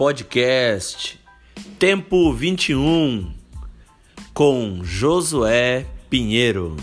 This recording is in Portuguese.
Podcast Tempo 21 com Josué Pinheiro.